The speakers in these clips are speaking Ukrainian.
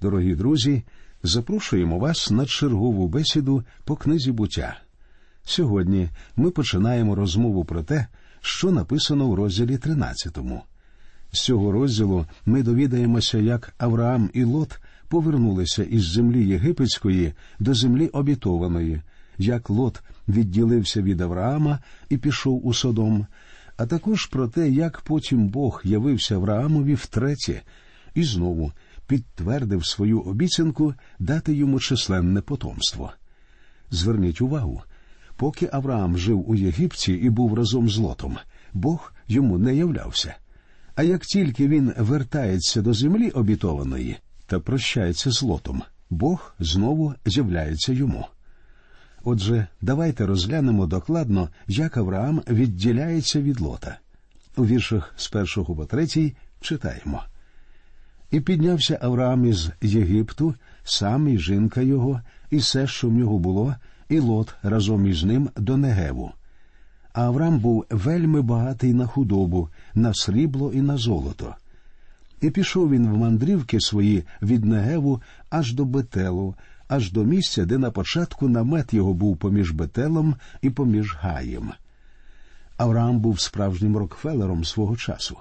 Дорогі друзі, запрошуємо вас на чергову бесіду по книзі буття. Сьогодні ми починаємо розмову про те, що написано в розділі 13. З цього розділу ми довідаємося, як Авраам і Лот повернулися із землі єгипетської до землі обітованої, як Лот відділився від Авраама і пішов у Содом, а також про те, як потім Бог явився Авраамові втретє і знову підтвердив свою обіцянку дати йому численне потомство. Зверніть увагу, поки Авраам жив у Єгипті і був разом з Лотом, Бог йому не являвся. А як тільки він вертається до землі обітованої та прощається з Лотом, Бог знову з'являється йому. Отже, давайте розглянемо докладно, як Авраам відділяється від Лота. У віршах з першого по третій читаємо. І піднявся Авраам із Єгипту, сам і жінка його, і все, що в нього було, і лот разом із ним до Негеву. А Авраам був вельми багатий на худобу, на срібло і на золото. І пішов він в мандрівки свої від Негеву аж до Бетелу, аж до місця, де на початку намет його був поміж Бетелом і поміж Гаєм. Авраам був справжнім Рокфелером свого часу.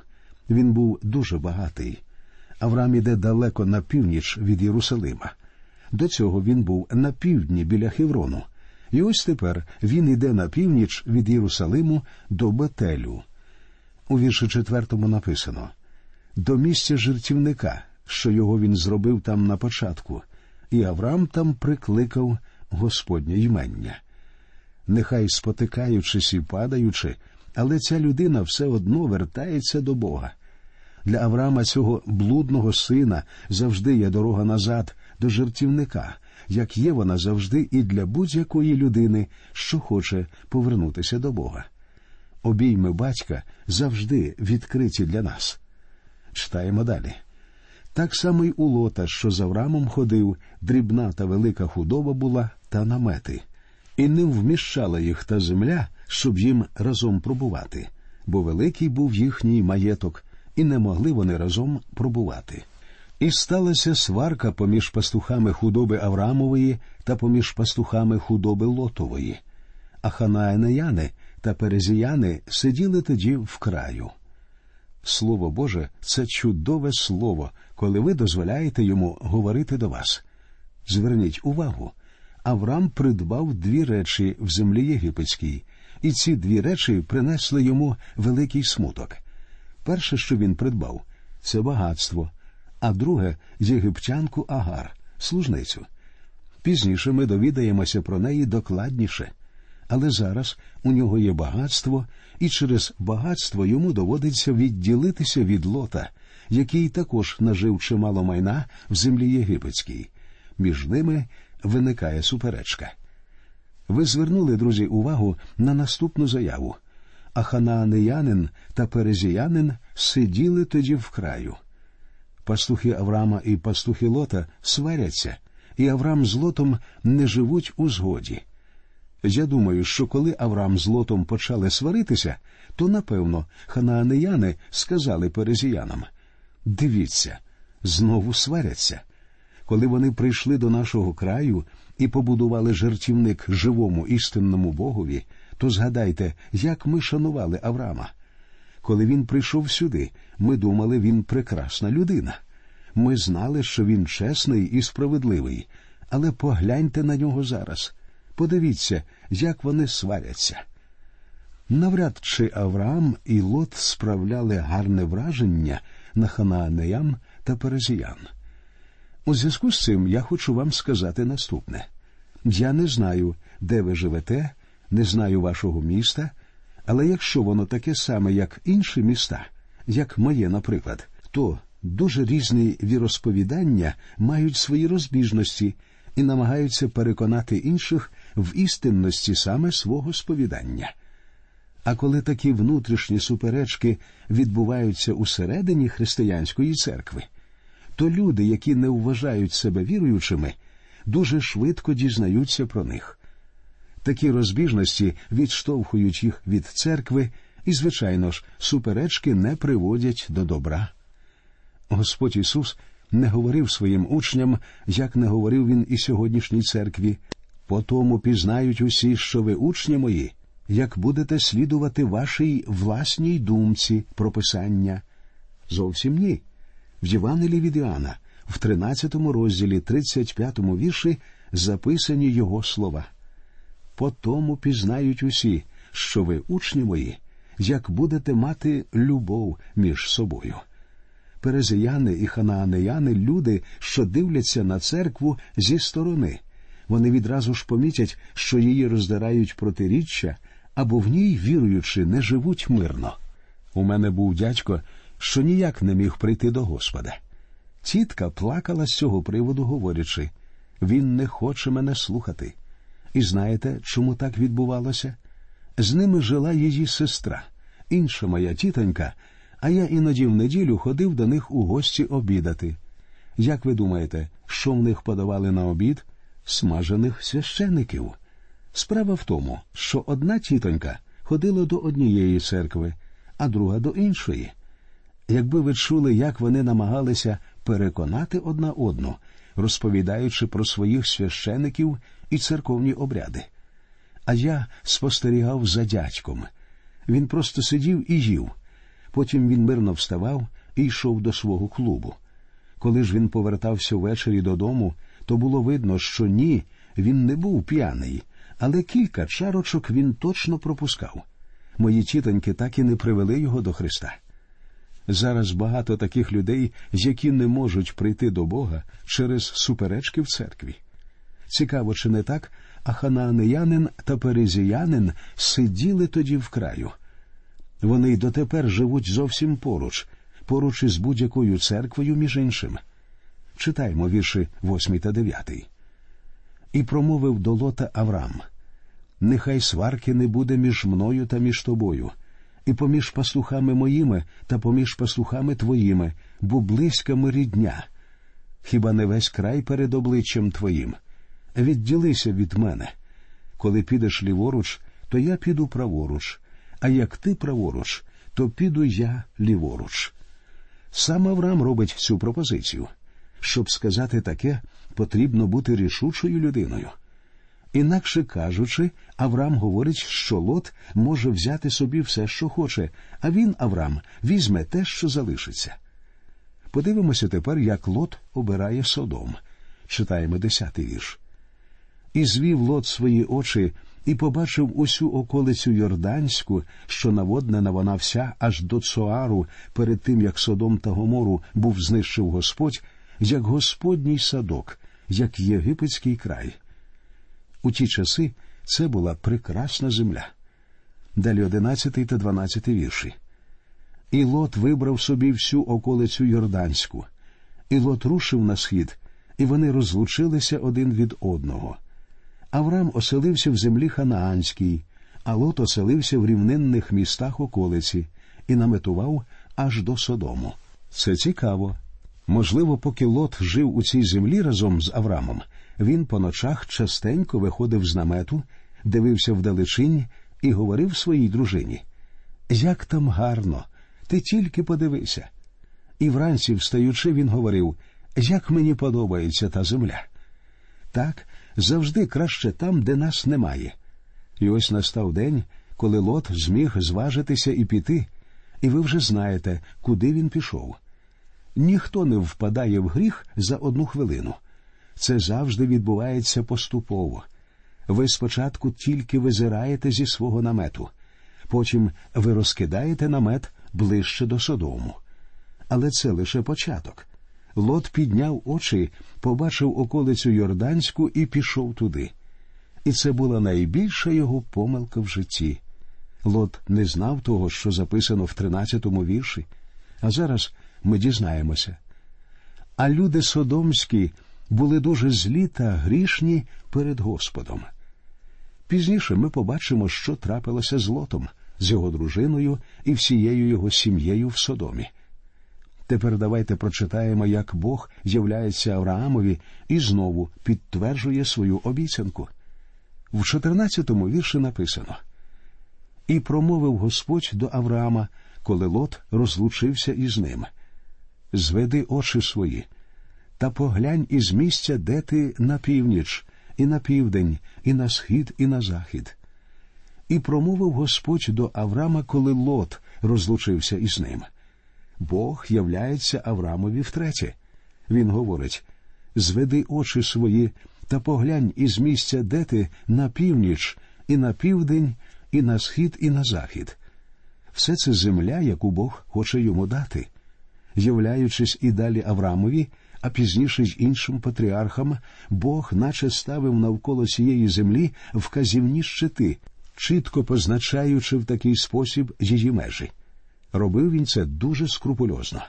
Він був дуже багатий. Авраам іде далеко на північ від Єрусалима. До цього він був на півдні біля Хеврону. І ось тепер він іде на північ від Єрусалиму до Бетелю. У вірші четвертому написано до місця жертівника, що його він зробив там на початку, і Авраам там прикликав Господнє ймення. Нехай спотикаючись і падаючи, але ця людина все одно вертається до Бога. Для Авраама цього блудного сина завжди є дорога назад до жертівника, як є вона завжди і для будь-якої людини, що хоче повернутися до Бога. Обійми батька завжди відкриті для нас. Читаємо далі. Так само й у лота, що з Авраамом ходив, дрібна та велика худоба була та намети, і не вміщала їх та земля, щоб їм разом пробувати, бо великий був їхній маєток, і не могли вони разом пробувати. І сталася сварка поміж пастухами худоби Авраамової та поміж пастухами худоби Лотової. А ханаанеяни та перезіяни сиділи тоді в краю. Слово Боже, це чудове слово, коли ви дозволяєте йому говорити до вас. Зверніть увагу. Авраам придбав дві речі в землі єгипетській, і ці дві речі принесли йому великий смуток. Перше, що він придбав, це багатство, а друге єгиптянку Агар, служницю. Пізніше ми довідаємося про неї докладніше. Але зараз у нього є багатство, і через багатство йому доводиться відділитися від лота, який також нажив чимало майна в землі єгипетській. Між ними виникає суперечка. Ви звернули, друзі, увагу на наступну заяву. А ханаанеянин та перезіянин сиділи тоді в краю. Пастухи Авраама і пастухи Лота сваряться, і Авраам з Лотом не живуть у згоді. Я думаю, що коли Авраам з Лотом почали сваритися, то напевно ханаанеяни сказали перезіянам Дивіться, знову сваряться. Коли вони прийшли до нашого краю і побудували жертівник живому істинному Богові, то згадайте, як ми шанували Авраама. Коли він прийшов сюди, ми думали, він прекрасна людина. Ми знали, що він чесний і справедливий, але погляньте на нього зараз. Подивіться, як вони сваряться. Навряд чи Авраам і Лот справляли гарне враження на ханаанеян та перезіян. У зв'язку з цим я хочу вам сказати наступне я не знаю, де ви живете, не знаю вашого міста, але якщо воно таке саме, як інші міста, як моє, наприклад, то дуже різні віросповідання мають свої розбіжності і намагаються переконати інших в істинності саме свого сповідання. А коли такі внутрішні суперечки відбуваються усередині християнської церкви, то люди, які не вважають себе віруючими, дуже швидко дізнаються про них. Такі розбіжності відштовхують їх від церкви, і, звичайно ж, суперечки не приводять до добра. Господь Ісус не говорив своїм учням, як не говорив він і сьогоднішній церкві. По тому пізнають усі, що ви учні мої, як будете слідувати вашій власній думці про писання. Зовсім ні. В Євангелії від Іоанна, в 13 розділі 35 вірші записані його слова. По тому пізнають усі, що ви учні мої, як будете мати любов між собою. Перезияни і ханаанеяни люди, що дивляться на церкву зі сторони. Вони відразу ж помітять, що її роздирають протиріччя, або в ній, віруючи, не живуть мирно. У мене був дядько, що ніяк не міг прийти до Господа. Тітка плакала з цього приводу, говорячи він не хоче мене слухати. І знаєте, чому так відбувалося? З ними жила її сестра, інша моя тітонька, а я іноді в неділю ходив до них у гості обідати. Як ви думаєте, що в них подавали на обід? Смажених священиків. Справа в тому, що одна тітонька ходила до однієї церкви, а друга до іншої. Якби ви чули, як вони намагалися переконати одна одну, розповідаючи про своїх священиків і церковні обряди. А я спостерігав за дядьком. Він просто сидів і їв. Потім він мирно вставав і йшов до свого клубу. Коли ж він повертався ввечері додому, то було видно, що ні, він не був п'яний, але кілька чарочок він точно пропускав. Мої тітоньки так і не привели його до Христа. Зараз багато таких людей, які не можуть прийти до Бога через суперечки в церкві. Цікаво, чи не так, а ханаанеянин та перезіянин сиділи тоді в краю. Вони й дотепер живуть зовсім поруч, поруч із будь-якою церквою, між іншим. Читаймо вірші 8 та 9. І промовив до лота Авраам Нехай сварки не буде між мною та між тобою і поміж пастухами моїми та поміж пастухами твоїми, бо близька ми рідня. Хіба не весь край перед обличчям твоїм? Відділися від мене. Коли підеш ліворуч, то я піду праворуч, а як ти праворуч, то піду я ліворуч. Сам Авраам робить цю пропозицію. Щоб сказати таке, потрібно бути рішучою людиною. Інакше кажучи, Авраам говорить, що Лот може взяти собі все, що хоче, а він, Авраам, візьме те, що залишиться. Подивимося тепер, як Лот обирає Содом. Читаємо десятий вірш. І звів Лот свої очі і побачив усю околицю Йорданську, що наводнена вона вся аж до Цоару, перед тим як Содом та Гомору був знищив Господь, як Господній садок, як єгипетський край. У ті часи це була прекрасна земля. Далі одинадцятий та дванадцятий вірші. І Лот вибрав собі всю околицю Йорданську, і Лот рушив на схід, і вони розлучилися один від одного. Авраам оселився в землі Ханаанській, а Лот оселився в рівнинних містах околиці і наметував аж до Содому. Це цікаво. Можливо, поки Лот жив у цій землі разом з Авраамом, він по ночах частенько виходив з намету, дивився вдалечінь і говорив своїй дружині Як там гарно, ти тільки подивися. І вранці, встаючи, він говорив Як мені подобається та земля. Так, завжди краще там, де нас немає. І ось настав день, коли Лот зміг зважитися і піти, і ви вже знаєте, куди він пішов. Ніхто не впадає в гріх за одну хвилину. Це завжди відбувається поступово. Ви спочатку тільки визираєте зі свого намету, потім ви розкидаєте намет ближче до Содому. Але це лише початок. Лот підняв очі, побачив околицю Йорданську і пішов туди. І це була найбільша його помилка в житті. Лот не знав того, що записано в тринадцятому вірші, а зараз ми дізнаємося. А люди содомські були дуже злі та грішні перед Господом. Пізніше ми побачимо, що трапилося з Лотом, з його дружиною і всією його сім'єю в Содомі. Тепер давайте прочитаємо, як Бог являється Авраамові і знову підтверджує свою обіцянку. В 14-му вірші написано І промовив Господь до Авраама, коли Лот розлучився із ним Зведи очі свої та поглянь із місця, де ти на північ, і на південь, і на схід, і на захід. І промовив Господь до Авраама, коли Лот розлучився із ним. Бог являється Авраамові втретє. Він говорить зведи очі свої та поглянь із місця, де ти на північ, і на південь, і на схід, і на захід. Все це земля, яку Бог хоче йому дати. Являючись і далі Авраамові, а пізніше й іншим патріархам, Бог наче ставив навколо цієї землі вказівні щити, чітко позначаючи в такий спосіб її межі. Робив він це дуже скрупульозно.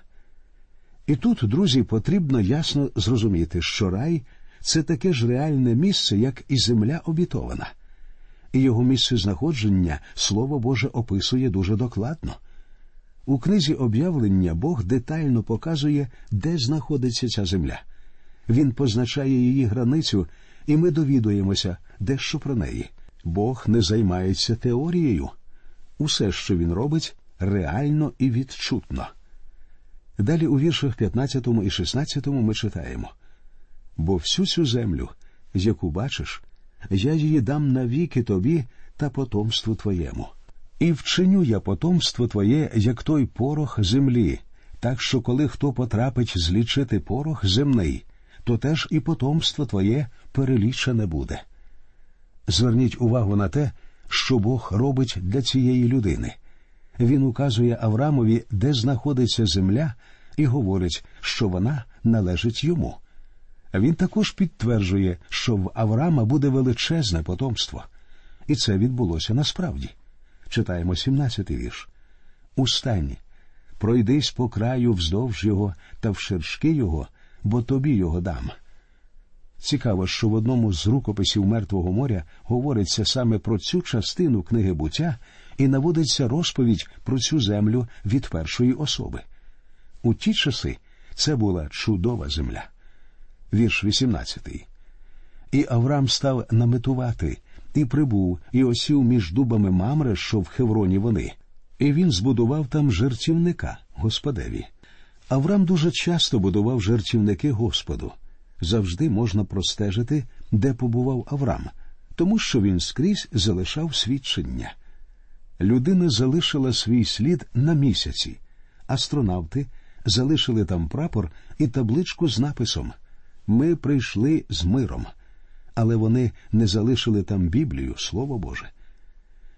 І тут, друзі, потрібно ясно зрозуміти, що рай це таке ж реальне місце, як і земля обітована, і його місце знаходження Слово Боже описує дуже докладно. У книзі об'явлення Бог детально показує, де знаходиться ця земля. Він позначає її границю, і ми довідуємося дещо про неї. Бог не займається теорією. Усе, що він робить, реально і відчутно. Далі у віршах 15 і 16 ми читаємо бо всю цю землю, яку бачиш, я її дам навіки тобі та потомству твоєму. І вчиню я потомство твоє, як той порох землі, так що коли хто потрапить злічити порох земний, то теж і потомство твоє перелічене буде. Зверніть увагу на те, що Бог робить для цієї людини. Він указує Аврамові, де знаходиться земля, і говорить, що вона належить йому. Він також підтверджує, що в Авраама буде величезне потомство, і це відбулося насправді. Читаємо 17-й вірш. Устань, пройдись по краю вздовж його та вширшки його, бо тобі його дам. Цікаво, що в одному з рукописів Мертвого моря говориться саме про цю частину книги буття і наводиться розповідь про цю землю від першої особи. У ті часи це була чудова земля. Вірш 18. І Авраам став наметувати, і прибув, і осів між дубами Мамре, що в Хевроні вони, і він збудував там жертівника Господеві. Авраам дуже часто будував жертівники Господу. Завжди можна простежити, де побував Авраам, тому що він скрізь залишав свідчення. Людина залишила свій слід на місяці, астронавти залишили там прапор і табличку з написом Ми прийшли з миром, але вони не залишили там Біблію, Слово Боже.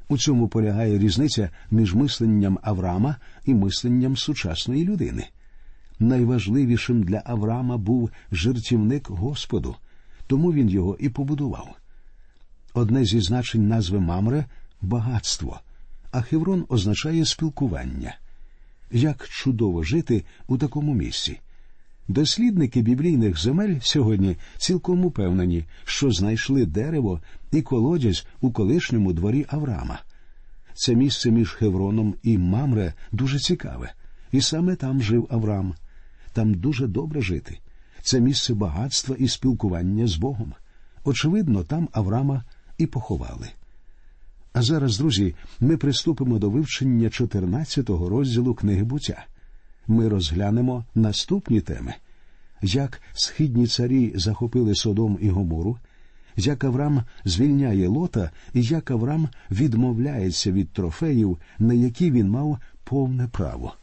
У цьому полягає різниця між мисленням Авраама і мисленням сучасної людини. Найважливішим для Авраама був жертівник Господу, тому він його і побудував. Одне зі значень назви Мамре багатство, а Хеврон означає спілкування. Як чудово жити у такому місці. Дослідники біблійних земель сьогодні цілком упевнені, що знайшли дерево і колодязь у колишньому дворі Авраама. Це місце між Хевроном і Мамре дуже цікаве, і саме там жив Авраам. Там дуже добре жити. Це місце багатства і спілкування з Богом. Очевидно, там Авраама і поховали. А зараз, друзі, ми приступимо до вивчення 14-го розділу книги буття. Ми розглянемо наступні теми: як східні царі захопили Содом і Гомору, як Авраам звільняє лота, і як Авраам відмовляється від трофеїв, на які він мав повне право.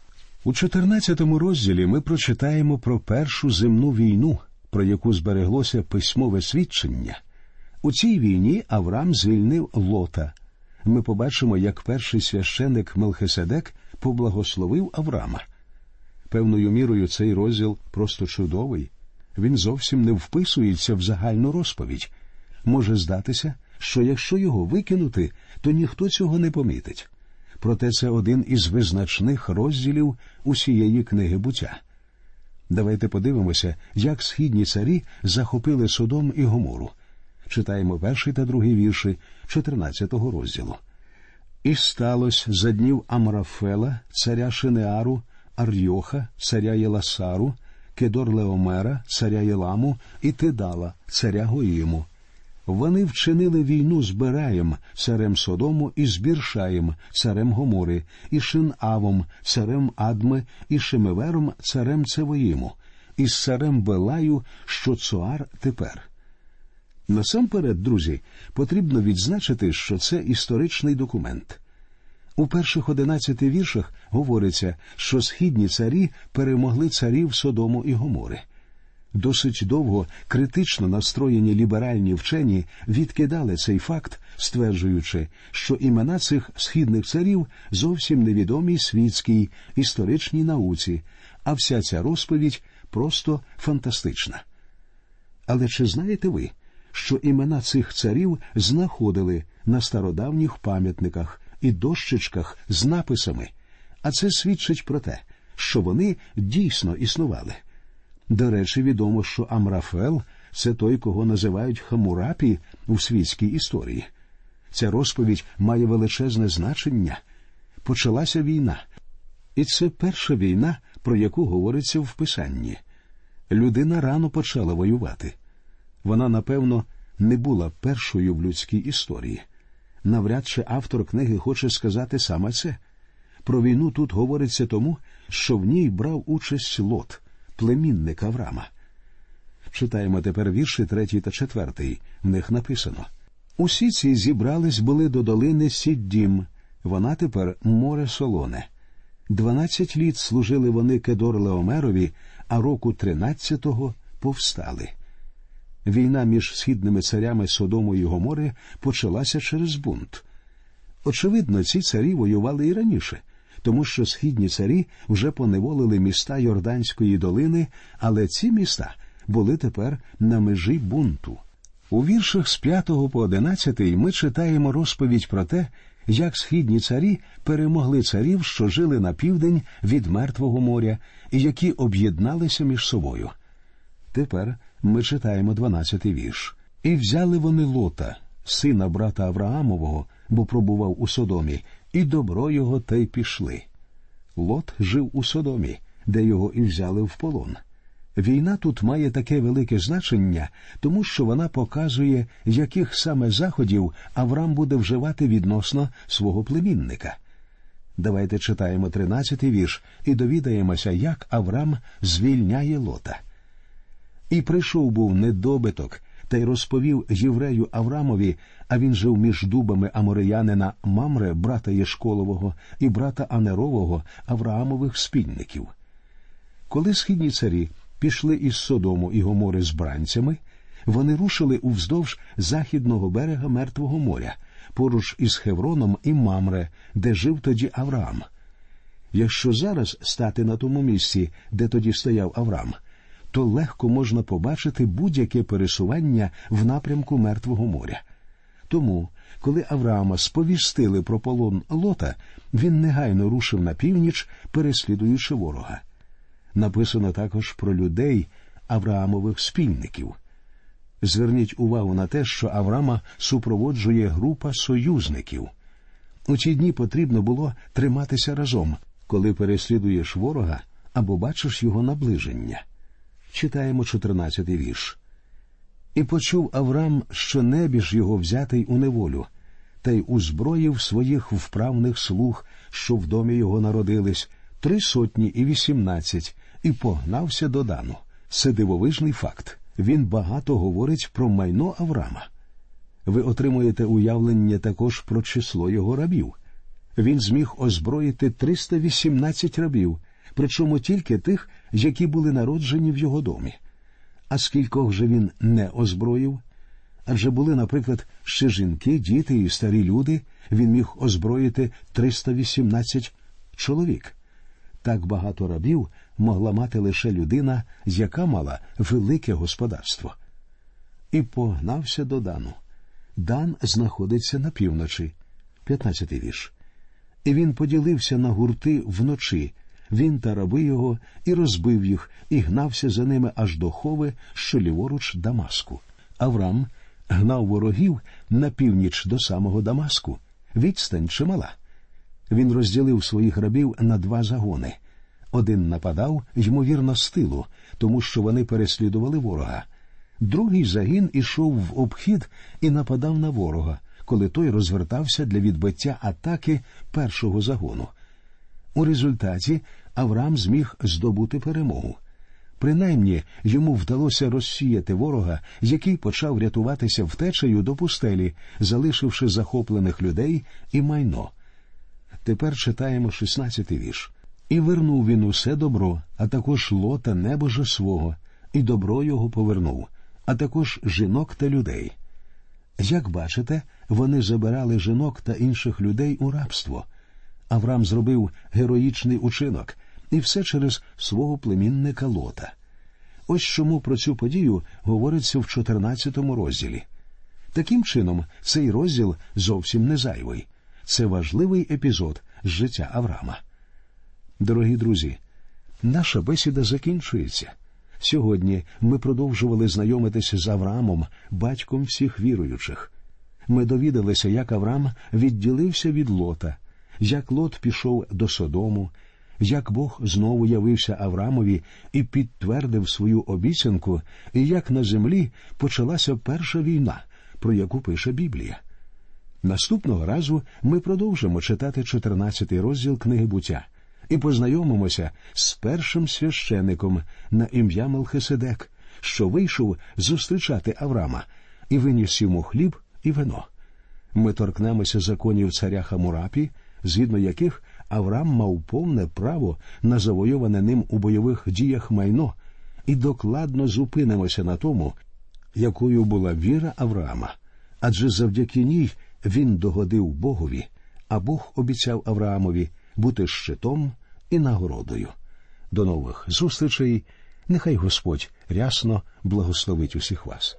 У 14-му розділі ми прочитаємо про першу земну війну, про яку збереглося письмове свідчення. У цій війні Авраам звільнив лота ми побачимо, як перший священик Мелхиседек поблагословив Авраама. Певною мірою цей розділ просто чудовий. Він зовсім не вписується в загальну розповідь. Може здатися, що якщо його викинути, то ніхто цього не помітить. Проте це один із визначних розділів усієї книги буття. Давайте подивимося, як східні царі захопили Содом і Гомору читаємо перший та другий вірші 14-го розділу. І сталося за днів Амрафела, царя Шинеару, Арйоха, царя Єласару, Кедор Леомера, царя Єламу і Тидала, царя Гоїму. Вони вчинили війну з Бераєм, царем Содому, і з Біршаєм, царем Гомори, і Шинавом, царем Адми, і Шемевером, царем Цевоїму, із царем Белаю, що Цоар тепер. Насамперед, друзі, потрібно відзначити, що це історичний документ. У перших одинадцяти віршах говориться, що східні царі перемогли царів Содому і Гомори. Досить довго критично настроєні ліберальні вчені відкидали цей факт, стверджуючи, що імена цих східних царів зовсім невідомі світській історичній науці, а вся ця розповідь просто фантастична. Але чи знаєте ви, що імена цих царів знаходили на стародавніх пам'ятниках і дощечках з написами, а це свідчить про те, що вони дійсно існували. До речі, відомо, що Амрафел це той, кого називають Хаммурапі у світській історії. Ця розповідь має величезне значення. Почалася війна, і це перша війна, про яку говориться в писанні. Людина рано почала воювати. Вона, напевно, не була першою в людській історії. Навряд чи автор книги хоче сказати саме це. Про війну тут говориться тому, що в ній брав участь лот племінник Аврама. Читаємо тепер вірші третій та четвертий. В них написано Усі ці зібрались були до долини Сіддім, вона тепер море солоне. Дванадцять літ служили вони Кедор Леомерові, а року тринадцятого повстали. Війна між східними царями Содому і Гомори почалася через бунт. Очевидно, ці царі воювали і раніше, тому що східні царі вже поневолили міста Йорданської долини, але ці міста були тепер на межі бунту. У віршах з 5 по 11 ми читаємо розповідь про те, як східні царі перемогли царів, що жили на південь від Мертвого моря, і які об'єдналися між собою. Тепер ми читаємо 12-й вірш. І взяли вони лота, сина брата Авраамового, бо пробував у Содомі, і добро його та й пішли. Лот жив у Содомі, де його і взяли в полон. Війна тут має таке велике значення, тому що вона показує, яких саме заходів Авраам буде вживати відносно свого племінника. Давайте читаємо тринадцятий вірш і довідаємося, як Авраам звільняє лота. І прийшов був недобиток, та й розповів єврею Аврамові, а він жив між дубами амореянина Мамре, брата Єшколового і брата Анерового, Авраамових спільників. Коли східні царі пішли із Содому і Гомори з бранцями, вони рушили уздовж західного берега Мертвого моря, поруч із Хевроном і Мамре, де жив тоді Авраам. Якщо зараз стати на тому місці, де тоді стояв Авраам, то легко можна побачити будь-яке пересування в напрямку Мертвого моря. Тому, коли Авраама сповістили про полон лота, він негайно рушив на північ, переслідуючи ворога. Написано також про людей Авраамових спільників. Зверніть увагу на те, що Авраама супроводжує група союзників. У ті дні потрібно було триматися разом, коли переслідуєш ворога або бачиш його наближення. Читаємо 14-й вірш. І почув Авраам, що небіж його взятий у неволю, та й узброїв своїх вправних слуг, що в домі його народились, три сотні і вісімнадцять, і погнався до Дану. Це дивовижний факт. Він багато говорить про майно Авраама. Ви отримуєте уявлення також про число його рабів. Він зміг озброїти 318 рабів, причому тільки тих, які були народжені в його домі. А скількох же він не озброїв? Адже були, наприклад, ще жінки, діти і старі люди, він міг озброїти 318 чоловік. Так багато рабів могла мати лише людина, яка мала велике господарство. І погнався до Дану. Дан знаходиться на півночі, 15-й вірш. І він поділився на гурти вночі, він та раби його і розбив їх, і гнався за ними аж до хови, що ліворуч Дамаску. Аврам гнав ворогів на північ до самого Дамаску. Відстань чимала. Він розділив своїх рабів на два загони. Один нападав, ймовірно, з тилу, тому що вони переслідували ворога. Другий загін ішов в обхід і нападав на ворога, коли той розвертався для відбиття атаки першого загону. У результаті Авраам зміг здобути перемогу. Принаймні йому вдалося розсіяти ворога, який почав рятуватися втечею до пустелі, залишивши захоплених людей і майно. Тепер читаємо 16-й вірш. І вернув він усе добро, а також лота небожа свого, і добро його повернув, а також жінок та людей. Як бачите, вони забирали жінок та інших людей у рабство. Авраам зробив героїчний учинок, і все через свого племінника Лота. Ось чому про цю подію говориться в 14 розділі. Таким чином, цей розділ зовсім не зайвий. Це важливий епізод з життя Авраама. Дорогі друзі, наша бесіда закінчується. Сьогодні ми продовжували знайомитися з Авраамом, батьком всіх віруючих. Ми довідалися, як Авраам відділився від Лота, як Лот пішов до Содому, як Бог знову явився Авраамові і підтвердив свою обіцянку, і як на землі почалася перша війна, про яку пише Біблія. Наступного разу ми продовжимо читати 14 розділ книги буття і познайомимося з першим священником на ім'я Мелхиседек, що вийшов зустрічати Авраама і виніс йому хліб і вино. Ми торкнемося законів царя Хамурапі, згідно яких Авраам мав повне право на завойоване ним у бойових діях майно, і докладно зупинимося на тому, якою була віра Авраама, адже завдяки ній він догодив Богові, а Бог обіцяв Авраамові бути щитом і нагородою. До нових зустрічей. Нехай Господь рясно благословить усіх вас.